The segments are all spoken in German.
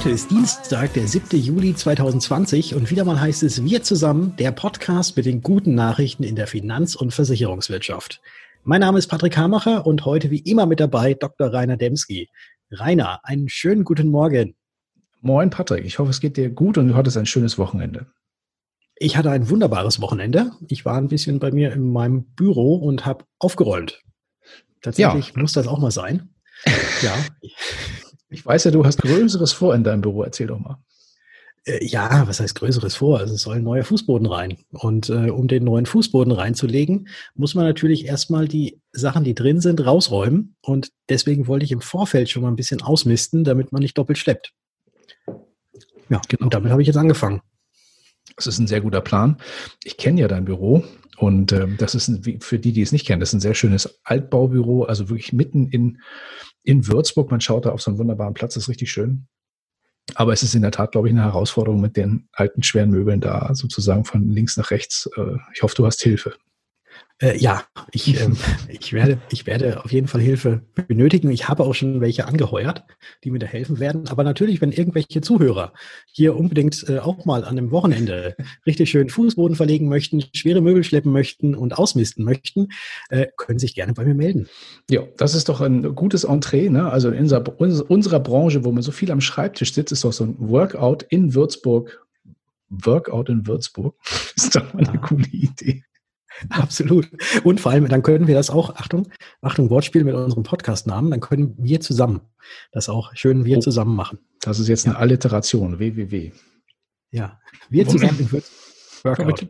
Heute ist Dienstag, der 7. Juli 2020 und wieder mal heißt es Wir zusammen, der Podcast mit den guten Nachrichten in der Finanz- und Versicherungswirtschaft. Mein Name ist Patrick Hamacher und heute wie immer mit dabei Dr. Rainer Demski. Rainer, einen schönen guten Morgen. Moin Patrick, ich hoffe es geht dir gut und du hattest ein schönes Wochenende. Ich hatte ein wunderbares Wochenende. Ich war ein bisschen bei mir in meinem Büro und habe aufgeräumt. Tatsächlich ja. muss das auch mal sein. ja. Ich weiß ja, du hast Größeres vor in deinem Büro. Erzähl doch mal. Äh, ja, was heißt Größeres vor? Also es soll ein neuer Fußboden rein. Und äh, um den neuen Fußboden reinzulegen, muss man natürlich erstmal die Sachen, die drin sind, rausräumen. Und deswegen wollte ich im Vorfeld schon mal ein bisschen ausmisten, damit man nicht doppelt schleppt. Ja, genau. Und damit habe ich jetzt angefangen. Das ist ein sehr guter Plan. Ich kenne ja dein Büro und äh, das ist ein, für die, die es nicht kennen, das ist ein sehr schönes Altbaubüro, also wirklich mitten in, in Würzburg. Man schaut da auf so einen wunderbaren Platz, das ist richtig schön. Aber es ist in der Tat, glaube ich, eine Herausforderung mit den alten schweren Möbeln da sozusagen von links nach rechts. Äh, ich hoffe, du hast Hilfe. Äh, ja, ich, ähm, ich, werde, ich werde auf jeden Fall Hilfe benötigen. Ich habe auch schon welche angeheuert, die mir da helfen werden. Aber natürlich, wenn irgendwelche Zuhörer hier unbedingt äh, auch mal an einem Wochenende richtig schön Fußboden verlegen möchten, schwere Möbel schleppen möchten und ausmisten möchten, äh, können sich gerne bei mir melden. Ja, das ist doch ein gutes Entree. Ne? Also in unserer, unserer Branche, wo man so viel am Schreibtisch sitzt, ist doch so ein Workout in Würzburg Workout in Würzburg. ist doch mal eine ja. coole Idee. Absolut. Und vor allem, dann können wir das auch, Achtung, Achtung, Wortspiel mit unserem Podcast-Namen, dann können wir zusammen das auch schön wir oh, zusammen machen. Das ist jetzt eine Alliteration, www. Ja, wir zusammen Womit,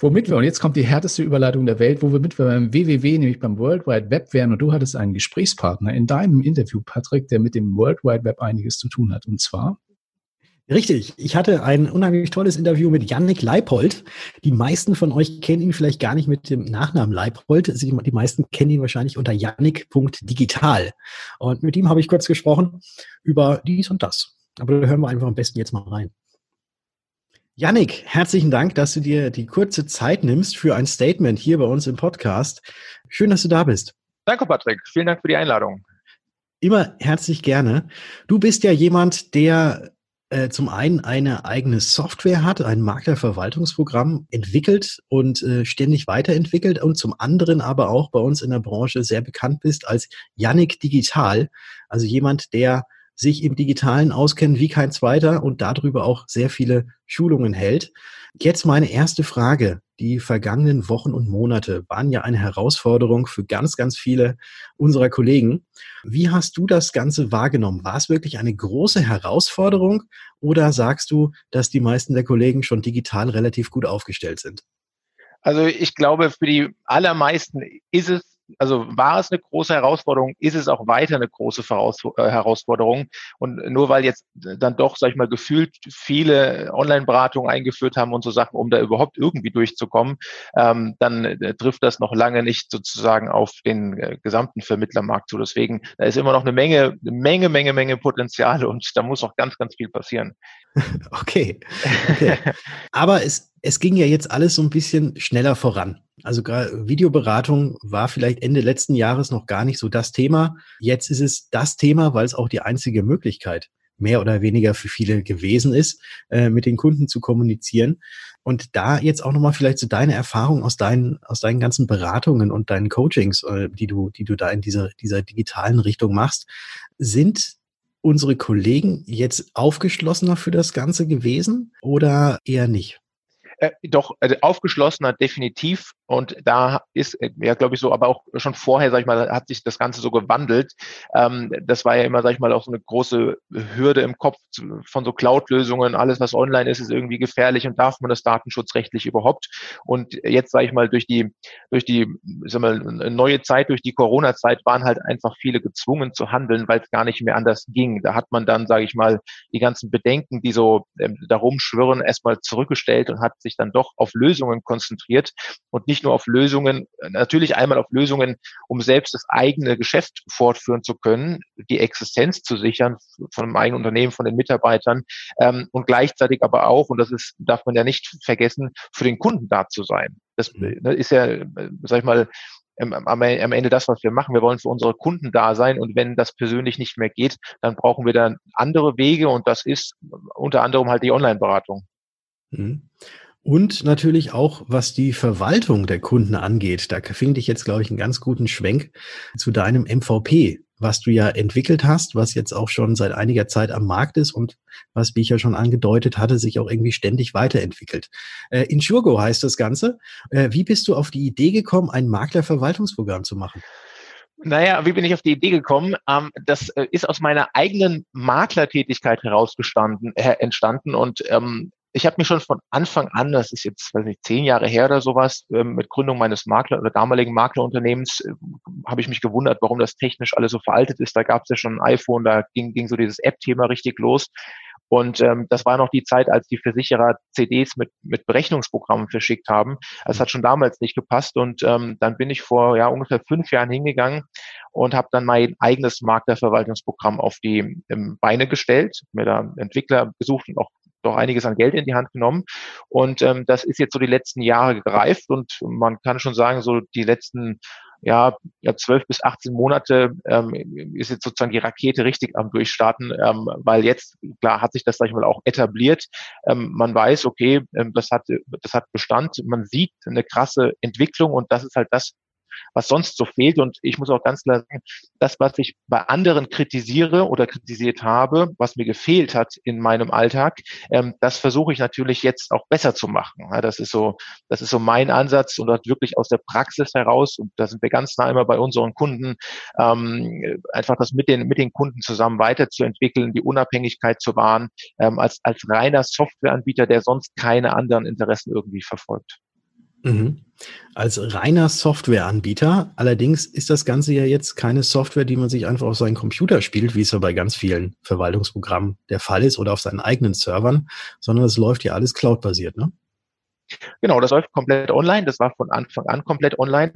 womit wir, und jetzt kommt die härteste Überleitung der Welt, womit wir beim WWW, nämlich beim World Wide Web wären, und du hattest einen Gesprächspartner in deinem Interview, Patrick, der mit dem World Wide Web einiges zu tun hat, und zwar Richtig. Ich hatte ein unheimlich tolles Interview mit Yannick Leipold. Die meisten von euch kennen ihn vielleicht gar nicht mit dem Nachnamen Leipold. Die meisten kennen ihn wahrscheinlich unter yannick.digital. Und mit ihm habe ich kurz gesprochen über dies und das. Aber da hören wir einfach am besten jetzt mal rein. Yannick, herzlichen Dank, dass du dir die kurze Zeit nimmst für ein Statement hier bei uns im Podcast. Schön, dass du da bist. Danke, Patrick. Vielen Dank für die Einladung. Immer herzlich gerne. Du bist ja jemand, der äh, zum einen eine eigene Software hat, ein Maklerverwaltungsprogramm entwickelt und äh, ständig weiterentwickelt und zum anderen aber auch bei uns in der Branche sehr bekannt bist als Yannick Digital, also jemand, der sich im Digitalen auskennt wie kein zweiter und darüber auch sehr viele Schulungen hält. Jetzt meine erste Frage. Die vergangenen Wochen und Monate waren ja eine Herausforderung für ganz, ganz viele unserer Kollegen. Wie hast du das Ganze wahrgenommen? War es wirklich eine große Herausforderung oder sagst du, dass die meisten der Kollegen schon digital relativ gut aufgestellt sind? Also ich glaube, für die allermeisten ist es also war es eine große Herausforderung, ist es auch weiter eine große äh, Herausforderung. Und nur weil jetzt dann doch, sag ich mal, gefühlt viele Online-Beratungen eingeführt haben und so Sachen, um da überhaupt irgendwie durchzukommen, ähm, dann äh, trifft das noch lange nicht sozusagen auf den äh, gesamten Vermittlermarkt zu. Deswegen, da ist immer noch eine Menge, eine Menge, Menge, Menge Potenziale und da muss auch ganz, ganz viel passieren. Okay. okay. Aber es, es ging ja jetzt alles so ein bisschen schneller voran. Also Videoberatung war vielleicht Ende letzten Jahres noch gar nicht so das Thema. Jetzt ist es das Thema, weil es auch die einzige Möglichkeit mehr oder weniger für viele gewesen ist, äh, mit den Kunden zu kommunizieren. Und da jetzt auch nochmal vielleicht so deine Erfahrung aus deinen, aus deinen ganzen Beratungen und deinen Coachings, äh, die du, die du da in dieser, dieser digitalen Richtung machst, sind unsere Kollegen jetzt aufgeschlossener für das Ganze gewesen oder eher nicht? Äh, doch, äh, aufgeschlossener definitiv. Und da ist, äh, ja, glaube ich, so, aber auch schon vorher, sag ich mal, hat sich das Ganze so gewandelt. Ähm, das war ja immer, sag ich mal, auch so eine große Hürde im Kopf von so Cloud-Lösungen. Alles, was online ist, ist irgendwie gefährlich und darf man das datenschutzrechtlich überhaupt. Und jetzt, sage ich mal, durch die, durch die, sag mal, neue Zeit, durch die Corona-Zeit waren halt einfach viele gezwungen zu handeln, weil es gar nicht mehr anders ging. Da hat man dann, sage ich mal, die ganzen Bedenken, die so ähm, darum schwirren, erstmal zurückgestellt und hat sich dann doch auf Lösungen konzentriert und nicht nur auf Lösungen, natürlich einmal auf Lösungen, um selbst das eigene Geschäft fortführen zu können, die Existenz zu sichern von einem eigenen Unternehmen, von den Mitarbeitern ähm, und gleichzeitig aber auch, und das ist, darf man ja nicht vergessen, für den Kunden da zu sein. Das mhm. ne, ist ja, sag ich mal, am, am Ende das, was wir machen. Wir wollen für unsere Kunden da sein und wenn das persönlich nicht mehr geht, dann brauchen wir dann andere Wege und das ist unter anderem halt die Online-Beratung. Mhm. Und natürlich auch, was die Verwaltung der Kunden angeht. Da finde ich jetzt, glaube ich, einen ganz guten Schwenk zu deinem MVP, was du ja entwickelt hast, was jetzt auch schon seit einiger Zeit am Markt ist und was, wie ich ja schon angedeutet hatte, sich auch irgendwie ständig weiterentwickelt. Äh, Insurgo heißt das Ganze. Äh, wie bist du auf die Idee gekommen, ein Maklerverwaltungsprogramm zu machen? Naja, wie bin ich auf die Idee gekommen? Ähm, das äh, ist aus meiner eigenen Maklertätigkeit herausgestanden, äh, entstanden und ähm, ich habe mich schon von Anfang an, das ist jetzt weiß nicht, zehn Jahre her oder sowas, ähm, mit Gründung meines Makler oder damaligen Maklerunternehmens, äh, habe ich mich gewundert, warum das technisch alles so veraltet ist. Da gab es ja schon ein iPhone, da ging, ging so dieses App-Thema richtig los. Und ähm, das war noch die Zeit, als die Versicherer CDs mit, mit Berechnungsprogrammen verschickt haben. Das hat schon damals nicht gepasst. Und ähm, dann bin ich vor ja, ungefähr fünf Jahren hingegangen und habe dann mein eigenes Maklerverwaltungsprogramm auf die ähm, Beine gestellt, mir da Entwickler gesucht und auch doch einiges an Geld in die Hand genommen. Und ähm, das ist jetzt so die letzten Jahre gereift und man kann schon sagen, so die letzten ja, ja, zwölf bis 18 Monate ähm, ist jetzt sozusagen die Rakete richtig am Durchstarten, ähm, weil jetzt, klar, hat sich das, sag ich mal, auch etabliert. Ähm, man weiß, okay, ähm, das hat, das hat Bestand. Man sieht eine krasse Entwicklung und das ist halt das, was sonst so fehlt. Und ich muss auch ganz klar sagen, das, was ich bei anderen kritisiere oder kritisiert habe, was mir gefehlt hat in meinem Alltag, ähm, das versuche ich natürlich jetzt auch besser zu machen. Ja, das ist so, das ist so mein Ansatz und das wirklich aus der Praxis heraus. Und da sind wir ganz nah immer bei unseren Kunden, ähm, einfach das mit den, mit den Kunden zusammen weiterzuentwickeln, die Unabhängigkeit zu wahren, ähm, als, als reiner Softwareanbieter, der sonst keine anderen Interessen irgendwie verfolgt. Mhm. Als reiner Softwareanbieter, allerdings ist das Ganze ja jetzt keine Software, die man sich einfach auf seinen Computer spielt, wie es ja bei ganz vielen Verwaltungsprogrammen der Fall ist oder auf seinen eigenen Servern, sondern es läuft ja alles cloudbasiert, ne? Genau, das läuft komplett online. Das war von Anfang an komplett online.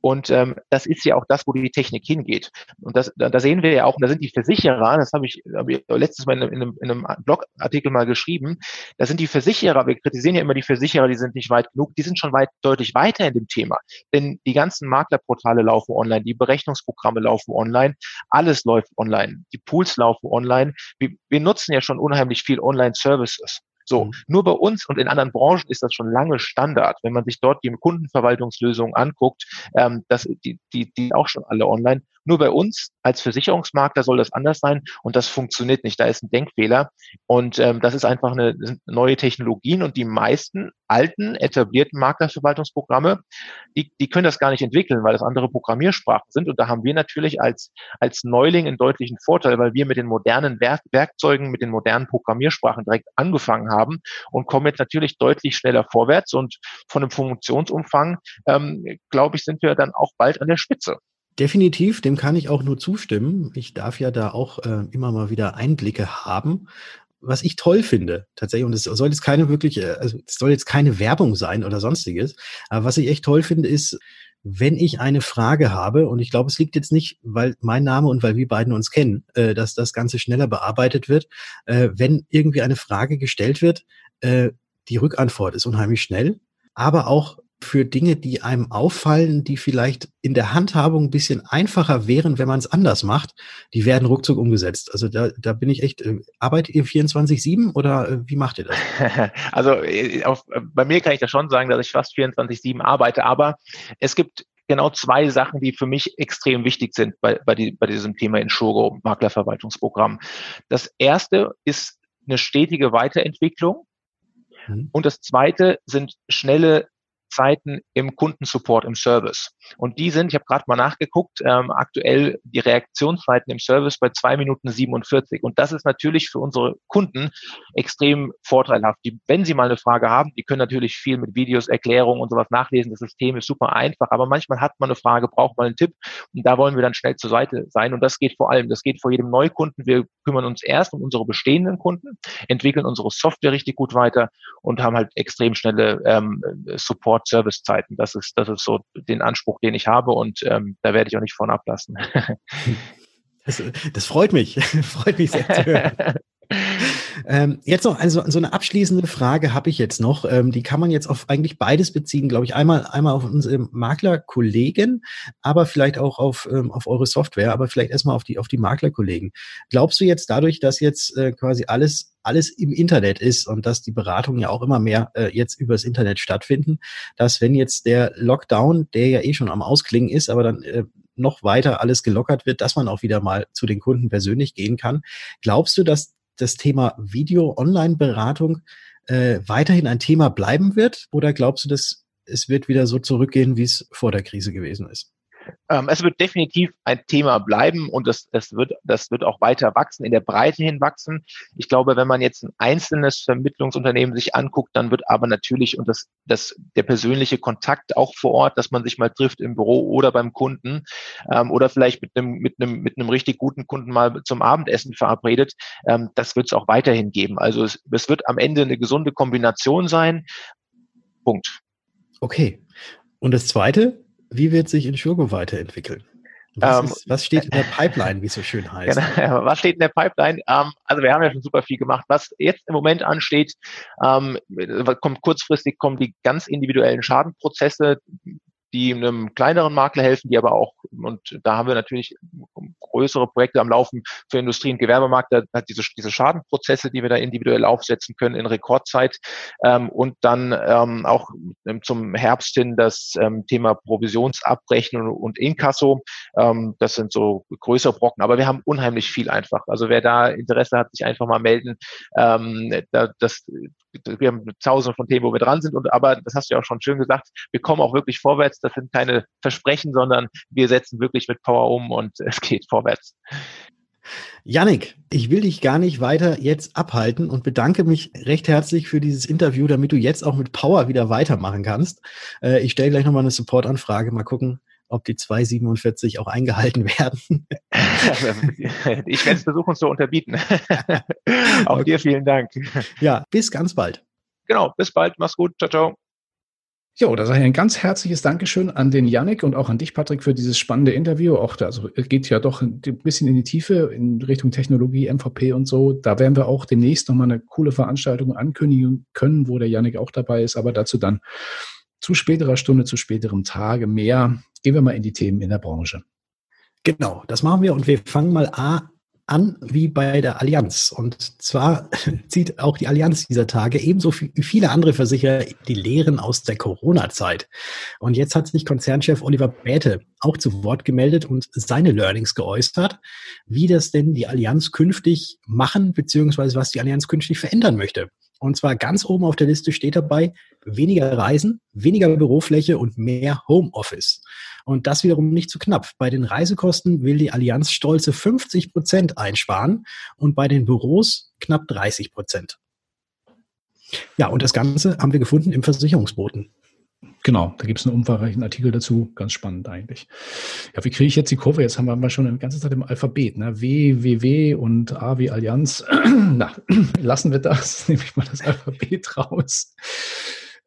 Und ähm, das ist ja auch das, wo die Technik hingeht. Und das, da, da sehen wir ja auch, und da sind die Versicherer, das habe ich, hab ich letztes Mal in, in, einem, in einem Blogartikel mal geschrieben, da sind die Versicherer, wir kritisieren ja immer die Versicherer, die sind nicht weit genug, die sind schon weit deutlich weiter in dem Thema. Denn die ganzen Maklerportale laufen online, die Berechnungsprogramme laufen online, alles läuft online, die Pools laufen online. Wir, wir nutzen ja schon unheimlich viel Online-Services. So, mhm. nur bei uns und in anderen Branchen ist das schon lange Standard. Wenn man sich dort die Kundenverwaltungslösungen anguckt, ähm, das, die, die, die auch schon alle online. Nur bei uns als Versicherungsmakler soll das anders sein und das funktioniert nicht. Da ist ein Denkfehler und ähm, das ist einfach eine neue Technologien und die meisten alten, etablierten Maklerverwaltungsprogramme, die, die können das gar nicht entwickeln, weil das andere Programmiersprachen sind und da haben wir natürlich als, als Neuling einen deutlichen Vorteil, weil wir mit den modernen Werk Werkzeugen, mit den modernen Programmiersprachen direkt angefangen haben und kommen jetzt natürlich deutlich schneller vorwärts und von dem Funktionsumfang, ähm, glaube ich, sind wir dann auch bald an der Spitze. Definitiv, dem kann ich auch nur zustimmen. Ich darf ja da auch äh, immer mal wieder Einblicke haben. Was ich toll finde, tatsächlich, und es soll jetzt keine wirklich, äh, also es soll jetzt keine Werbung sein oder sonstiges, aber was ich echt toll finde, ist, wenn ich eine Frage habe, und ich glaube, es liegt jetzt nicht, weil mein Name und weil wir beiden uns kennen, äh, dass das Ganze schneller bearbeitet wird, äh, wenn irgendwie eine Frage gestellt wird, äh, die Rückantwort ist unheimlich schnell, aber auch für Dinge, die einem auffallen, die vielleicht in der Handhabung ein bisschen einfacher wären, wenn man es anders macht, die werden ruckzuck umgesetzt. Also da, da bin ich echt, äh, arbeitet ihr 24-7 oder äh, wie macht ihr das? Also äh, auf, bei mir kann ich da schon sagen, dass ich fast 24-7 arbeite, aber es gibt genau zwei Sachen, die für mich extrem wichtig sind bei, bei, die, bei diesem Thema Inshuro Maklerverwaltungsprogramm. Das erste ist eine stetige Weiterentwicklung. Mhm. Und das zweite sind schnelle Zeiten im Kundensupport, im Service. Und die sind, ich habe gerade mal nachgeguckt, ähm, aktuell die Reaktionszeiten im Service bei zwei Minuten 47. Und das ist natürlich für unsere Kunden extrem vorteilhaft. Die, wenn sie mal eine Frage haben, die können natürlich viel mit Videos, Erklärungen und sowas nachlesen. Das System ist super einfach, aber manchmal hat man eine Frage, braucht man einen Tipp und da wollen wir dann schnell zur Seite sein. Und das geht vor allem, das geht vor jedem Neukunden. Wir kümmern uns erst um unsere bestehenden Kunden, entwickeln unsere Software richtig gut weiter und haben halt extrem schnelle ähm, Support-Service-Zeiten. Das ist, das ist so den Anspruch, den ich habe und ähm, da werde ich auch nicht von ablassen. Das, das freut mich, freut mich sehr zu hören. Ähm, jetzt noch also so eine abschließende Frage habe ich jetzt noch. Ähm, die kann man jetzt auf eigentlich beides beziehen, glaube ich. Einmal einmal auf unsere Maklerkollegen, aber vielleicht auch auf ähm, auf eure Software, aber vielleicht erstmal auf die auf die Maklerkollegen. Glaubst du jetzt dadurch, dass jetzt äh, quasi alles alles im Internet ist und dass die Beratungen ja auch immer mehr äh, jetzt übers Internet stattfinden, dass wenn jetzt der Lockdown, der ja eh schon am Ausklingen ist, aber dann äh, noch weiter alles gelockert wird, dass man auch wieder mal zu den Kunden persönlich gehen kann. Glaubst du, dass das Thema Video-Online-Beratung äh, weiterhin ein Thema bleiben wird? Oder glaubst du, dass es wird wieder so zurückgehen, wie es vor der Krise gewesen ist? Ähm, es wird definitiv ein Thema bleiben und das, das, wird, das wird auch weiter wachsen, in der Breite hin wachsen. Ich glaube, wenn man jetzt ein einzelnes Vermittlungsunternehmen sich anguckt, dann wird aber natürlich und das, das, der persönliche Kontakt auch vor Ort, dass man sich mal trifft im Büro oder beim Kunden ähm, oder vielleicht mit einem, mit, einem, mit einem richtig guten Kunden mal zum Abendessen verabredet, ähm, das wird es auch weiterhin geben. Also es, es wird am Ende eine gesunde Kombination sein. Punkt. Okay. Und das Zweite, wie wird sich Insurgo weiterentwickeln? Was, ähm, ist, was, steht in der Pipeline, wie es so schön heißt? Genau, was steht in der Pipeline? Ähm, also wir haben ja schon super viel gemacht. Was jetzt im Moment ansteht, ähm, kommt kurzfristig kommen die ganz individuellen Schadenprozesse, die einem kleineren Makler helfen, die aber auch, und da haben wir natürlich größere Projekte am Laufen für Industrie- und Gewerbemarkt, da hat diese, diese Schadenprozesse, die wir da individuell aufsetzen können in Rekordzeit ähm, und dann ähm, auch ähm, zum Herbst hin das ähm, Thema Provisionsabrechnung und Inkasso, ähm, das sind so größere Brocken, aber wir haben unheimlich viel einfach. Also wer da Interesse hat, sich einfach mal melden. Ähm, da, das wir haben tausende von Themen, wo wir dran sind. Und aber das hast du ja auch schon schön gesagt, wir kommen auch wirklich vorwärts. Das sind keine Versprechen, sondern wir setzen wirklich mit Power um und es geht vorwärts. Yannick, ich will dich gar nicht weiter jetzt abhalten und bedanke mich recht herzlich für dieses Interview, damit du jetzt auch mit Power wieder weitermachen kannst. Äh, ich stelle gleich nochmal eine Support-Anfrage, mal gucken, ob die 247 auch eingehalten werden. ich werde es versuchen zu unterbieten. auch okay. dir vielen Dank. Ja, bis ganz bald. Genau, bis bald. Mach's gut. Ciao, ciao. Jo, da sage ich ein ganz herzliches Dankeschön an den Yannick und auch an dich, Patrick, für dieses spannende Interview. Auch da, also geht ja doch ein bisschen in die Tiefe in Richtung Technologie, MVP und so. Da werden wir auch demnächst nochmal eine coole Veranstaltung ankündigen können, wo der Yannick auch dabei ist, aber dazu dann zu späterer Stunde, zu späterem Tage mehr. Gehen wir mal in die Themen in der Branche. Genau, das machen wir und wir fangen mal A an wie bei der Allianz. Und zwar zieht auch die Allianz dieser Tage ebenso wie viele andere Versicherer die Lehren aus der Corona-Zeit. Und jetzt hat sich Konzernchef Oliver Bäte auch zu Wort gemeldet und seine Learnings geäußert, wie das denn die Allianz künftig machen, beziehungsweise was die Allianz künftig verändern möchte. Und zwar ganz oben auf der Liste steht dabei weniger Reisen, weniger Bürofläche und mehr Homeoffice. Und das wiederum nicht zu knapp. Bei den Reisekosten will die Allianz stolze 50 Prozent einsparen und bei den Büros knapp 30 Prozent. Ja, und das Ganze haben wir gefunden im Versicherungsboten. Genau, da gibt es einen umfangreichen Artikel dazu. Ganz spannend eigentlich. Ja, wie kriege ich jetzt die Kurve? Jetzt haben wir mal schon eine ganze Zeit im Alphabet. Ne? W, W, W und A wie Allianz. Na, lassen wir das. Nehme ich mal das Alphabet raus.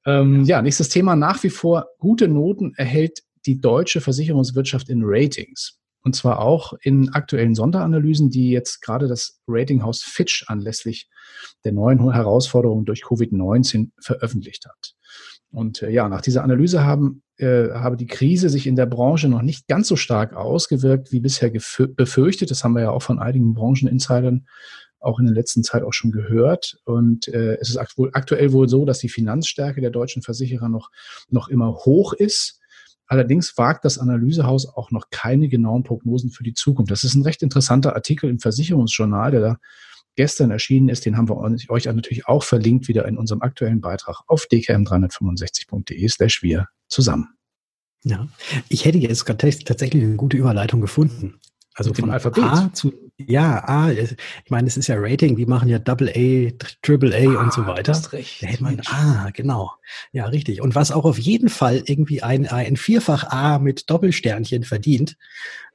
Ähm, ja, nächstes Thema. Nach wie vor gute Noten erhält die deutsche Versicherungswirtschaft in Ratings. Und zwar auch in aktuellen Sonderanalysen, die jetzt gerade das Ratinghaus Fitch anlässlich der neuen Herausforderungen durch Covid-19 veröffentlicht hat. Und äh, ja, nach dieser Analyse haben, äh, habe die Krise sich in der Branche noch nicht ganz so stark ausgewirkt wie bisher befürchtet. Das haben wir ja auch von einigen Brancheninsidern auch in der letzten Zeit auch schon gehört. Und äh, es ist aktuell wohl so, dass die Finanzstärke der deutschen Versicherer noch, noch immer hoch ist. Allerdings wagt das Analysehaus auch noch keine genauen Prognosen für die Zukunft. Das ist ein recht interessanter Artikel im Versicherungsjournal, der da gestern erschienen ist, den haben wir euch natürlich auch verlinkt wieder in unserem aktuellen Beitrag auf dkm365.de slash wir zusammen. Ja, ich hätte jetzt tatsächlich eine gute Überleitung gefunden. Also von Alphabet. A zu, ja, A, ich meine, es ist ja Rating, die machen ja Double A, Triple A ah, und so weiter. Hast recht. Da hätte man, ah, genau. Ja, richtig. Und was auch auf jeden Fall irgendwie ein, ein Vierfach A mit Doppelsternchen verdient,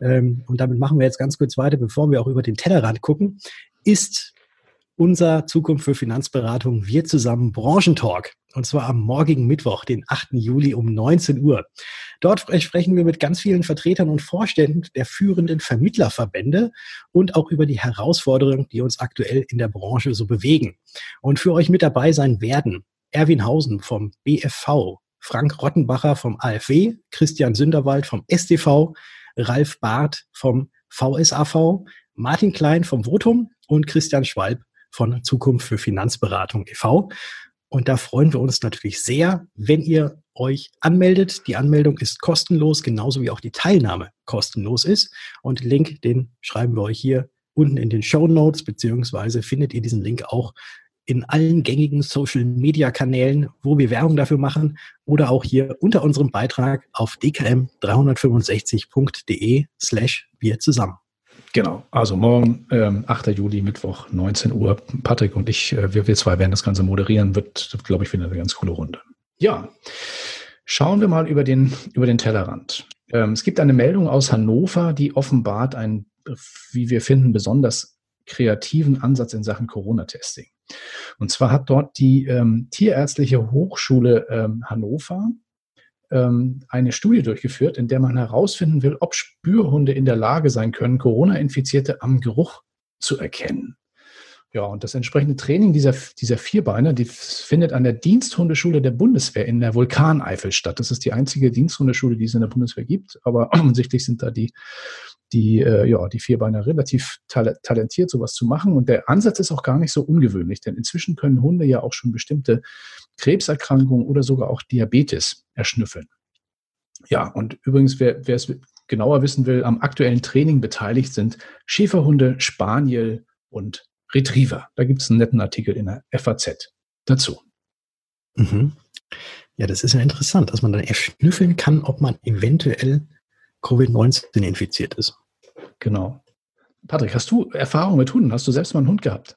ähm, und damit machen wir jetzt ganz kurz weiter, bevor wir auch über den Tellerrand gucken, ist unser Zukunft für Finanzberatung Wir zusammen Branchentalk. und zwar am morgigen Mittwoch, den 8. Juli um 19 Uhr. Dort sprechen wir mit ganz vielen Vertretern und Vorständen der führenden Vermittlerverbände und auch über die Herausforderungen, die uns aktuell in der Branche so bewegen. Und für euch mit dabei sein werden Erwin Hausen vom BFV, Frank Rottenbacher vom AfW, Christian Sünderwald vom STV, Ralf Barth vom VSAV, Martin Klein vom Votum und Christian Schwalb von Zukunft für Finanzberatung e.V. Und da freuen wir uns natürlich sehr, wenn ihr euch anmeldet. Die Anmeldung ist kostenlos, genauso wie auch die Teilnahme kostenlos ist. Und Link, den schreiben wir euch hier unten in den Show Notes, beziehungsweise findet ihr diesen Link auch in allen gängigen Social Media Kanälen, wo wir Werbung dafür machen oder auch hier unter unserem Beitrag auf dkm365.de slash wir zusammen. Genau, also morgen, ähm, 8. Juli, Mittwoch, 19 Uhr. Patrick und ich, äh, wir, wir zwei werden das Ganze moderieren, wird, glaube ich, wieder eine ganz coole Runde. Ja, schauen wir mal über den, über den Tellerrand. Ähm, es gibt eine Meldung aus Hannover, die offenbart einen, wie wir finden, besonders kreativen Ansatz in Sachen Corona-Testing. Und zwar hat dort die ähm, Tierärztliche Hochschule ähm, Hannover eine Studie durchgeführt, in der man herausfinden will, ob Spürhunde in der Lage sein können, Corona-Infizierte am Geruch zu erkennen. Ja, und das entsprechende Training dieser, dieser Vierbeiner, die findet an der Diensthundeschule der Bundeswehr in der Vulkaneifel statt. Das ist die einzige Diensthundeschule, die es in der Bundeswehr gibt. Aber offensichtlich sind da die, die, äh, ja, die Vierbeiner relativ tal talentiert, sowas zu machen. Und der Ansatz ist auch gar nicht so ungewöhnlich, denn inzwischen können Hunde ja auch schon bestimmte Krebserkrankungen oder sogar auch Diabetes erschnüffeln. Ja, und übrigens, wer, wer es genauer wissen will, am aktuellen Training beteiligt sind Schäferhunde, Spaniel und Retriever. Da gibt es einen netten Artikel in der FAZ dazu. Mhm. Ja, das ist ja interessant, dass man dann erschnüffeln kann, ob man eventuell Covid-19 infiziert ist. Genau. Patrick, hast du Erfahrung mit Hunden? Hast du selbst mal einen Hund gehabt?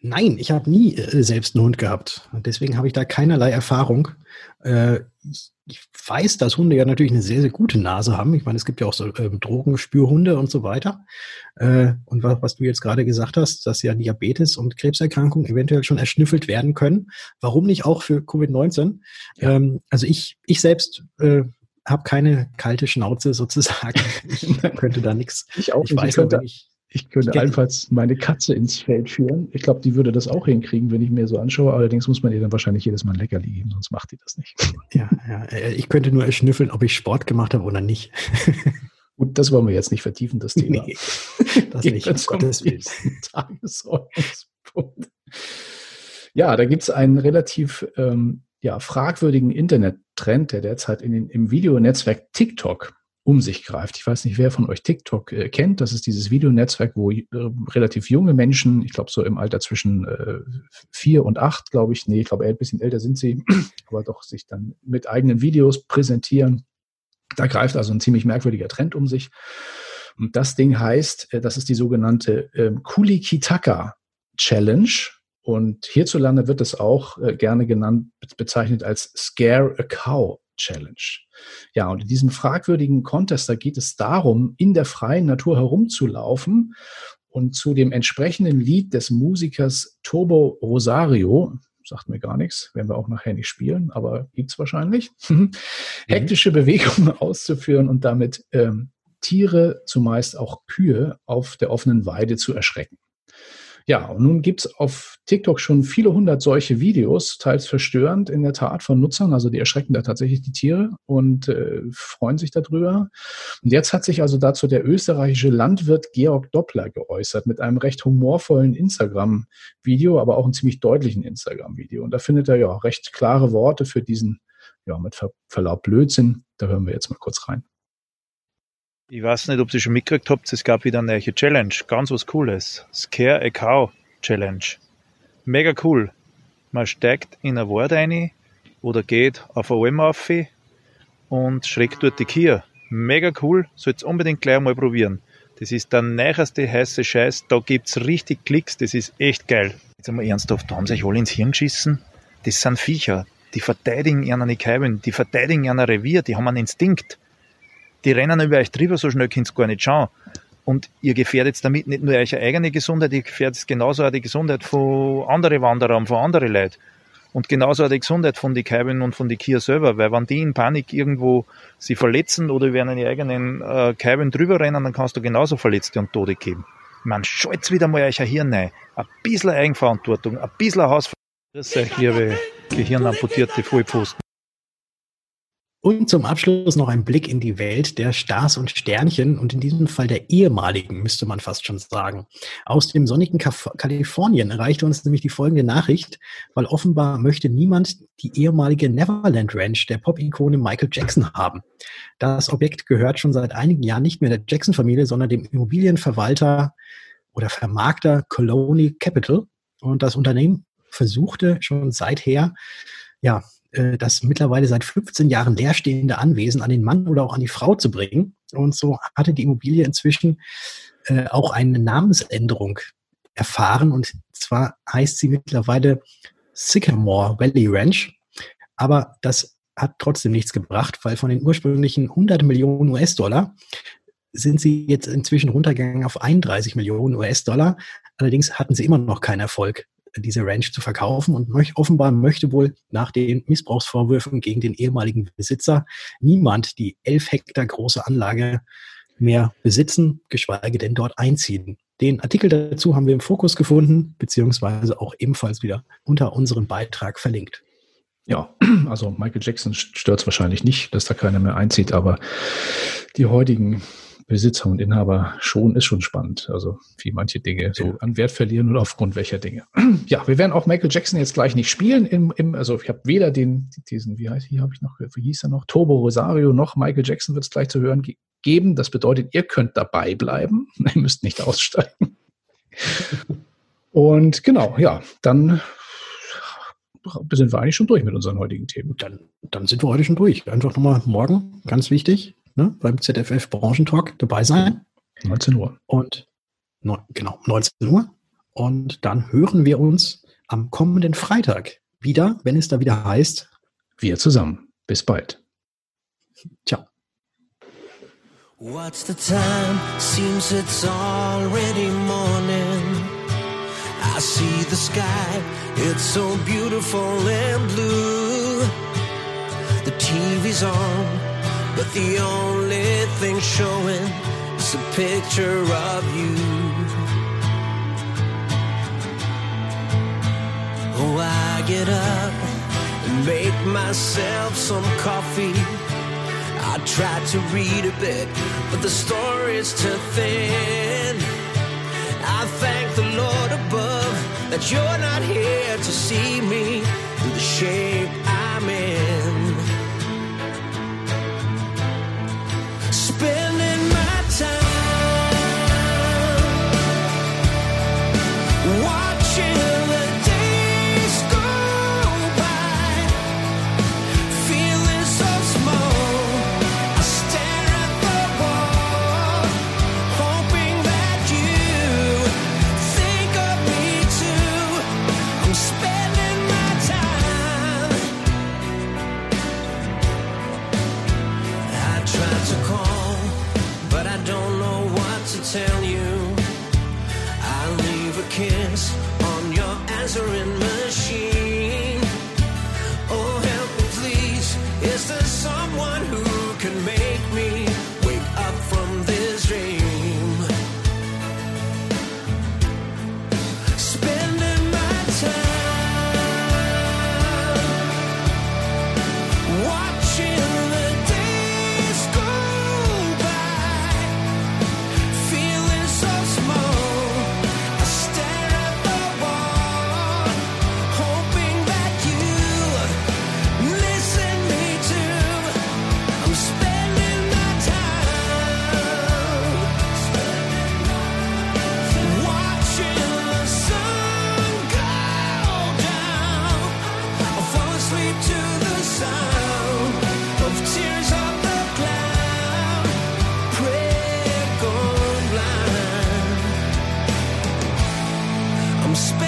Nein, ich habe nie äh, selbst einen Hund gehabt. Deswegen habe ich da keinerlei Erfahrung. Äh, ich, ich, weiß, dass Hunde ja natürlich eine sehr, sehr gute Nase haben. Ich meine, es gibt ja auch so äh, Drogenspürhunde und so weiter. Äh, und was, was, du jetzt gerade gesagt hast, dass ja Diabetes und Krebserkrankungen eventuell schon erschnüffelt werden können. Warum nicht auch für Covid-19? Ja. Ähm, also ich, ich selbst äh, habe keine kalte Schnauze sozusagen. ich könnte da nichts. Ich auch. Ich weiß, ich könnte, ich, ich könnte ich allenfalls meine Katze ins Feld führen. Ich glaube, die würde das auch hinkriegen, wenn ich mir so anschaue. Allerdings muss man ihr dann wahrscheinlich jedes Mal ein Leckerli geben, sonst macht die das nicht. Ja, ja, äh, ich könnte nur erschnüffeln, ob ich Sport gemacht habe oder nicht. Gut, das wollen wir jetzt nicht vertiefen, das Thema. Nee, das nicht, um Gottes Willen. Tagesordnungspunkt. Ja, da gibt es einen relativ ähm, ja, fragwürdigen Internettrend, der derzeit in den, im Videonetzwerk TikTok um sich greift. Ich weiß nicht, wer von euch TikTok äh, kennt. Das ist dieses Videonetzwerk, wo äh, relativ junge Menschen, ich glaube so im Alter zwischen äh, vier und acht, glaube ich, nee, ich glaube ein bisschen älter sind sie, aber doch sich dann mit eigenen Videos präsentieren. Da greift also ein ziemlich merkwürdiger Trend um sich. Und das Ding heißt, äh, das ist die sogenannte äh, Kulikitaka Challenge. Und hierzulande wird es auch äh, gerne genannt, bezeichnet als Scare a Cow Challenge. Ja, und in diesem fragwürdigen Contest, da geht es darum, in der freien Natur herumzulaufen und zu dem entsprechenden Lied des Musikers Turbo Rosario, sagt mir gar nichts, werden wir auch nachher nicht spielen, aber gibt's wahrscheinlich, mhm. hektische Bewegungen auszuführen und damit ähm, Tiere, zumeist auch Kühe, auf der offenen Weide zu erschrecken. Ja, und nun gibt es auf TikTok schon viele hundert solche Videos, teils verstörend in der Tat von Nutzern. Also die erschrecken da tatsächlich die Tiere und äh, freuen sich darüber. Und jetzt hat sich also dazu der österreichische Landwirt Georg Doppler geäußert mit einem recht humorvollen Instagram-Video, aber auch einem ziemlich deutlichen Instagram-Video. Und da findet er ja recht klare Worte für diesen, ja, mit Verlaub Blödsinn. Da hören wir jetzt mal kurz rein. Ich weiß nicht, ob ihr schon mitgekriegt habt, es gab wieder eine neue Challenge. Ganz was Cooles. Scare a Cow Challenge. Mega cool. Man steigt in eine Ward rein oder geht auf eine Alm auf und schreckt dort die Kier. Mega cool. Sollt's unbedingt gleich mal probieren. Das ist der neueste heiße Scheiß. Da gibt's richtig Klicks. Das ist echt geil. Jetzt einmal ernsthaft, da haben sie sich alle ins Hirn geschissen. Das sind Viecher. Die verteidigen ihren Käben. Die verteidigen ihren Revier. Die haben einen Instinkt die rennen über euch drüber, so schnell könnt ihr gar nicht schauen. Und ihr gefährdet damit nicht nur eure eigene Gesundheit, ihr gefährdet genauso auch die Gesundheit von anderen Wanderern, von anderen Leuten. Und genauso auch die Gesundheit von die Kaiben und von die Kia selber, weil wenn die in Panik irgendwo sie verletzen oder über einen eigenen äh, Kaiben drüber rennen, dann kannst du genauso Verletzte und Tode geben. Man schalt's wieder mal euch Hirn rein. Ein bisschen Eigenverantwortung, ein bisschen Hausverantwortung. Das ist liebe Gehirnamputierte Vollpfosten. Und zum Abschluss noch ein Blick in die Welt der Stars und Sternchen und in diesem Fall der ehemaligen, müsste man fast schon sagen. Aus dem sonnigen Kaf Kalifornien erreichte uns nämlich die folgende Nachricht, weil offenbar möchte niemand die ehemalige Neverland Ranch der Pop-Ikone Michael Jackson haben. Das Objekt gehört schon seit einigen Jahren nicht mehr der Jackson-Familie, sondern dem Immobilienverwalter oder Vermarkter Colony Capital. Und das Unternehmen versuchte schon seither, ja, äh, das mittlerweile seit 15 Jahren leerstehende Anwesen an den Mann oder auch an die Frau zu bringen. Und so hatte die Immobilie inzwischen äh, auch eine Namensänderung erfahren. Und zwar heißt sie mittlerweile Sycamore Valley Ranch. Aber das hat trotzdem nichts gebracht, weil von den ursprünglichen 100 Millionen US-Dollar sind sie jetzt inzwischen runtergegangen auf 31 Millionen US-Dollar. Allerdings hatten sie immer noch keinen Erfolg diese Ranch zu verkaufen und möch, offenbar möchte wohl nach den Missbrauchsvorwürfen gegen den ehemaligen Besitzer niemand die elf Hektar große Anlage mehr besitzen, geschweige denn dort einziehen. Den Artikel dazu haben wir im Fokus gefunden, beziehungsweise auch ebenfalls wieder unter unserem Beitrag verlinkt. Ja, also Michael Jackson stört es wahrscheinlich nicht, dass da keiner mehr einzieht, aber die heutigen Besitzer und Inhaber schon, ist schon spannend. Also wie manche Dinge so an Wert verlieren und aufgrund welcher Dinge. Ja, wir werden auch Michael Jackson jetzt gleich nicht spielen. Im, im, also ich habe weder den, diesen, wie heißt hier habe ich noch, wie hieß er noch, Turbo Rosario noch Michael Jackson wird es gleich zu hören geben. Das bedeutet, ihr könnt dabei bleiben. Ihr müsst nicht aussteigen. Und genau, ja, dann sind wir eigentlich schon durch mit unseren heutigen Themen. Dann, dann sind wir heute schon durch. Einfach nochmal morgen, ganz wichtig, ne, beim ZFF Branchentalk dabei sein. 19 Uhr. Und no, genau, 19 Uhr. Und dann hören wir uns am kommenden Freitag wieder, wenn es da wieder heißt. Wir zusammen. Bis bald. Ciao. What's the time? Seems it's already morning. I see the sky, it's so beautiful and blue. The TV's on. The only thing showing is a picture of you. Oh, I get up and make myself some coffee. I try to read a bit, but the story's too thin. I thank the Lord above that you're not here to see me in the shape I'm in. space.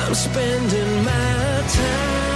I'm spending my time.